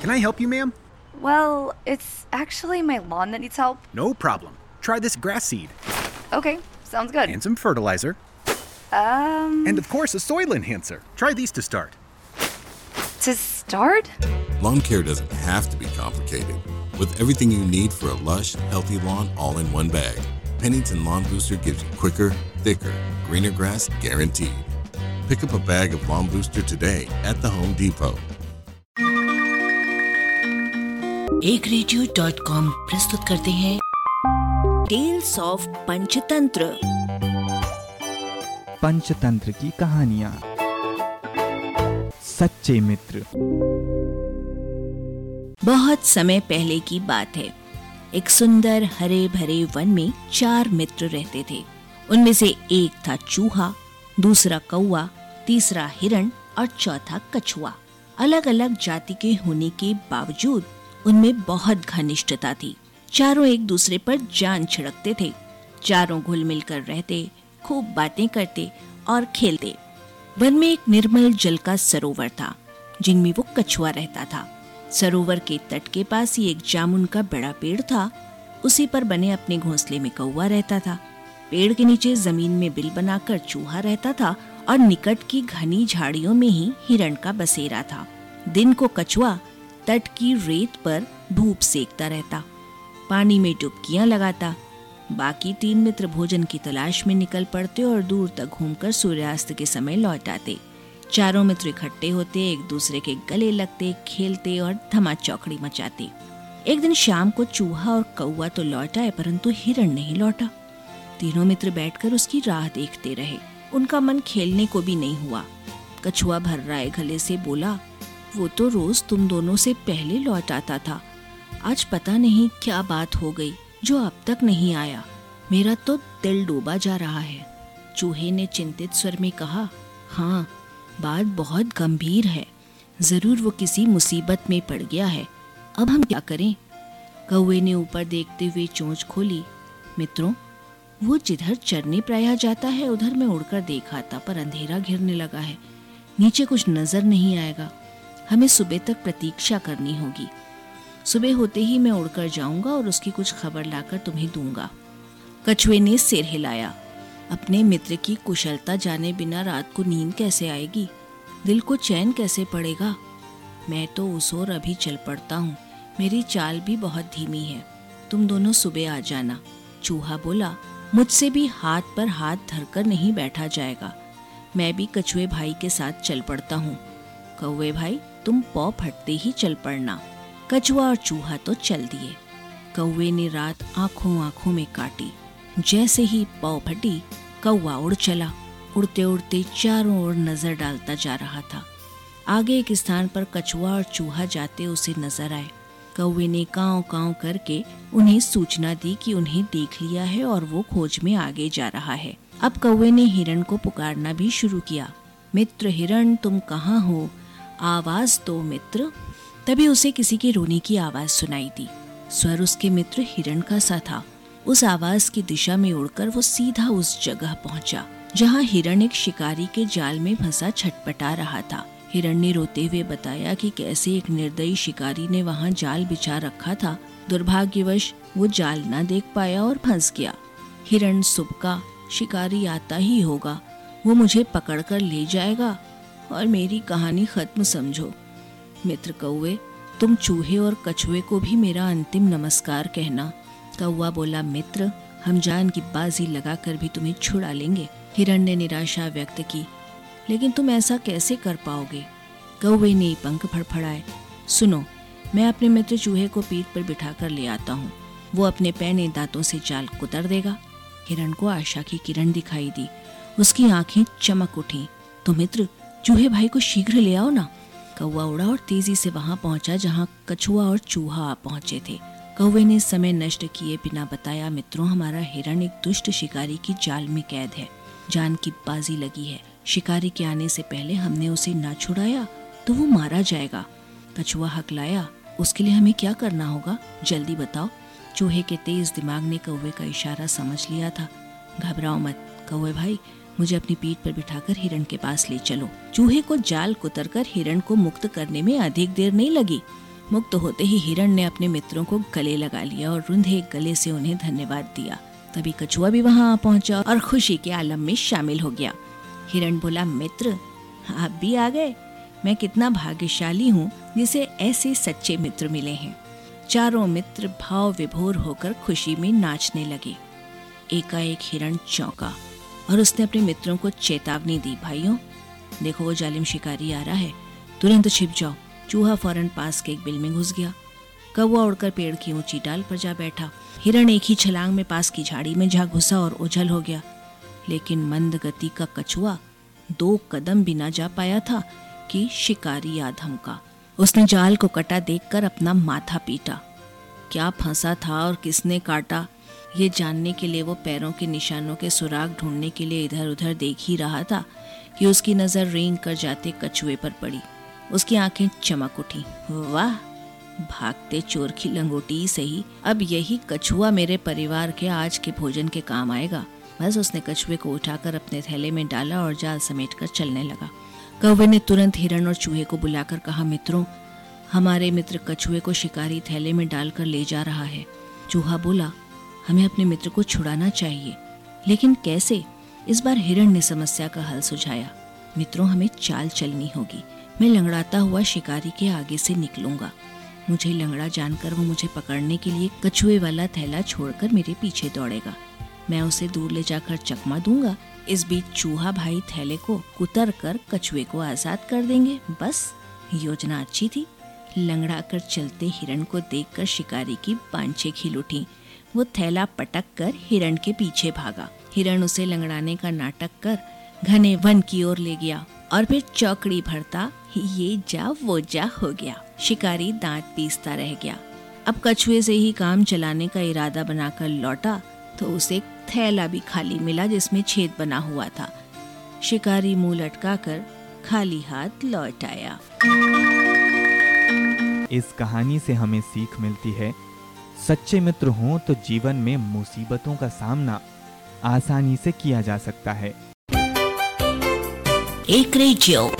Can I help you, ma'am? Well, it's actually my lawn that needs help. No problem. Try this grass seed Okay, sounds good. and some fertilizer, Um, and of course, a soil enhancer. Try these to start. to start? Lawn care doesn't have to be complicated. With everything you need for a lush, healthy lawn all in one bag, Pennington Lawn Booster gives you quicker, thicker, greener grass guaranteed. Pick up a bag of Lawn Booster today at the Home Depot. एक radio dot com प्रस्तुत करते हैं। Tales of Panchatantra Panchatantra की कहानियाँ। सच्चे मित्र। बहुत समय पहले की बात है। एक सुंदर हरे भरे वन में चार मित्र रहते थे। उनमें से एक था चूहा दूसरा कौआ तीसरा हिरण और चौथा कछुआ। अलग अलग जाति के होने के बावजूद उनमें बहुत घनिष्ठता थी। चारों एक दूसरे पर जान छिड़कते थे। चारों घुल मिलकर रहते, खूब बातें करते और खेलते। वन में एक निर्मल जल का सरोवर था, जिनमें वो कछुआ रहता था। सरोवर के तट के पास ही एक जामुन का बड़ा पेड़ था। उसी पर बने अपने घोंसले में कौआ रहता था। पेड़ के नीचे ज़मीन में बिल बनाकर चूहा रहता था और निकट की घनी झाड़ियों में ही हिरण का बसेरा था। दिन को कछुआ तट की रेत पर धूप सेकता रहता, पानी में डुबकियाँ लगाता। बाकी तीन मित्र भोजन की तलाश में निकल पड़ते और दूर तक घूमकर सूर्यास्त के समय लौट आते चारों मित्र इकट्ठे होते, एक दूसरे के गले लगते, खेलते और धमा चौकड़ी मचाते। एक दिन शाम को चूहा और कौआ तो लौट आए, परंतु हिरण नहीं लौटा। तीनों मित्र बैठकर उसकी राह देखते रहे। उनका मन खेलने को भी नहीं हुआ। कछुआ भर्राए गले से बोला वो तो रोज तुम दोनों से पहले लौट आता था। आज पता नहीं क्या बात हो गई, जो अब तक नहीं आया। मेरा तो दिल डूबा जा रहा है। चूहे ने चिंतित स्वर में कहा हाँ बात बहुत गंभीर है। ज़रूर वो किसी मुसीबत में पड़ गया है। अब हम क्या करें? कौवे ने ऊपर देखते हुए चोंच खोली। मित्रों, वो जिधर चरने प्रायः जाता है, उधर मैं उड़कर देखा था पर अंधेरा घिरने लगा है। नीचे कुछ नज़र नहीं आएगा। हमें सुबह तक प्रतीक्षा करनी होगी। सुबह होते ही मैं उड़कर जाऊँगा और उसकी कुछ खबर लाकर तुम्हें दूँगा। कछुए ने सिर हिलाया। अपने मित्र की कुशलता जाने बिना रात को नींद कैसे आएगी? दिल को चैन कैसे पड़ेगा? मैं तो उस ओर अभी चल पड़ता हूँ। मेरी चाल भी बहुत धीमी है। तुम दोनों सुबह आ जाना। चूहा बोला, मुझसे भी हाथ पर हाथ धरकर नहीं बैठा जाएगा। मैं भी कछुए भाई के साथ चल पड़ता हूँ। कौवे भाई तुम पौ फटते ही चल पड़ना। कछुआ और चूहा तो चल दिए। कौवे ने रात आँखों आँखों में काटी। जैसे ही पौ फटी, कौवा उड़ चला। उड़ते उड़ते चारों ओर नज़र डालता जा रहा था। आगे एक स्थान पर कछुआ और चूहा जाते उसे नज़र आए। कौवे ने काव काव करके उन्हें सूचना दी कि उन्हें देख लिया है और वो खोज में आगे जा रहा है। अब कौवे ने हिरण को पुकारना भी शुरू किया। मित्र हिरण, तुम कहाँ हो? आवाज़ दो मित्र। तभी उसे किसी के रोने की आवाज़ सुनाई दी। स्वर उसके मित्र हिरण का सा था। उस आवाज़ की दिशा में उड़कर वो सीधा उस जगह पहुँचा, जहाँ हिरण एक शिकारी के जाल में फंसा छटपटा रहा था। हिरण ने रोते हुए बताया कि कैसे एक निर्दयी शिकारी ने वहाँ जाल बिछा रखा था। दुर्भाग्यवश वो जाल न देख पाया और फंस गया। हिरण, सुबका, शिकारी आता ही होगा। वो मुझे पकड़कर ले जाएगा। और मेरी कहानी खत्म समझो। मित्र कौवे, तुम चूहे और कछुए को भी मेरा अंतिम नमस्कार कहना। कौआ बोला, मित्र, हम जान की बाजी लगाकर भी तुम्हें छुड़ा लेंगे। हिरण ने निराशा व्यक्त की, लेकिन तुम ऐसा कैसे कर पाओगे? कौवे ने पंख फड़फड़ाए, सुनो, मैं अपने मित्र चूहे को पीठ पर बिठा कर ले आता हूँ। वो अपने पैने दांतों से जाल कुतर देगा। हिरण को आशा की किरण दिखाई दी, उसकी आँखें चमक उठी। तो मित्र चूहे भाई को शीघ्र ले आओ ना। कौआ उड़ा और तेज़ी से वहाँ पहुँचा जहाँ कछुआ और चूहा पहुँचे थे। कौवे ने समय नष्ट किए बिना बताया, मित्रों, हमारा हिरण एक दुष्ट शिकारी की जाल में कैद है। जान की बाजी लगी है। शिकारी के आने से पहले हमने उसे ना छुड़ाया तो वो मारा जाएगा। कछुआ हकलाया, उसके लिए हमें क्या करना होगा? जल्दी बताओ। चूहे के तेज दिमाग ने कौवे का इशारा समझ लिया था। घबराओ मत, कौवे भाई। मुझे अपनी पीठ पर बिठाकर हिरण के पास ले चलो। चूहे को जाल कुतरकर हिरण को मुक्त करने में अधिक देर नहीं लगी। मुक्त होते ही हिरण ने अपने मित्रों को गले लगा लिया और रुंधे गले से उन्हें धन्यवाद दिया। तभी कछुआ भी वहाँ आ पहुँचा और खुशी के आलम में शामिल हो गया। हिरण बोला, मित्र, आप भी आ गए? मैं कितना भाग्यशाली हूँ जिसे ऐसे सच्चे मित्र मिले हैं। चारों मित्र भाव विभोर होकर खुशी में नाचने लगे। एकाएक हिरण चौंका। और उसने अपने मित्रों को चेतावनी दी, भाइयों, देखो वो जालिम शिकारी आ रहा है। तुरंत छिप जाओ। चूहा फ़ौरन पास के एक बिल में घुस गया। कौवा उड़कर पेड़ की ऊँची डाल पर जा बैठा। हिरण एक ही छलांग में पास की झाड़ी में जा घुसा और उछल हो गया। लेकिन मंद गति का कछुआ दो कदम भी ना जा पाया था कि शिकारी आ धमका। उसने जाल को कटा देखकर अपना माथा पीटा। क्या फंसा था और किसने काटा? ये जानने के लिए वो पैरों के निशानों के सुराग ढूँढने के लिए इधर उधर देख ही रहा था कि उसकी नज़र रेंग कर जाते कछुए पर पड़ी। उसकी आँखें चमक उठी। वाह! भागते चोर की लंगोटी सही अब यही कछुआ मेरे परिवार के आज के भोजन के काम आएगा। बस उसने कछुए को उठाकर अपने थैले में डाला और जाल समेट कर चलने लगा। कौवे ने तुरंत हिरण और चूहे को बुलाकर कहा, मित्रों, हमारे मित्र कछुए को शिकारी थैले में डालकर ले जा रहा है। चूहा बोला हमें अपने मित्र को छुड़ाना चाहिए। लेकिन कैसे? इस बार हिरण ने समस्या का हल सुझाया। मित्रों, हमें चाल चलनी होगी। मैं लंगड़ाता हुआ शिकारी के आगे से निकलूँगा। मुझे लंगड़ा जानकर वो मुझे पकड़ने के लिए कछुए वाला थैला छोड़कर मेरे पीछे दौड़ेगा। मैं उसे दूर ले जाकर चकमा दूँगा। इस बीच चूहा भाई थैले को कुतर कर कछुए को आज़ाद कर देंगे। बस, योजना अच्छी थी। लंगड़ा कर चलते हिरण को देखकर शिकारी की बांछे खिल उठी। वो थैला पटक कर हिरण के पीछे भागा। हिरण उसे लंगड़ाने का नाटक कर घने वन की ओर ले गया और फिर चौकड़ी भरता, ये जा, वो जा, हो गया। शिकारी दांत पीसता रह गया। अब कछुए से ही काम चलाने का इरादा बनाकर लौटा तो उसे थैला भी खाली मिला जिसमें छेद बना हुआ था। शिकारी मुँह लटकाकर खाली हाथ लौट आया। इस कहानी से हमें सीख मिलती है सच्चे मित्र हों तो जीवन में मुसीबतों का सामना आसानी से किया जा सकता है। एक रेडियो।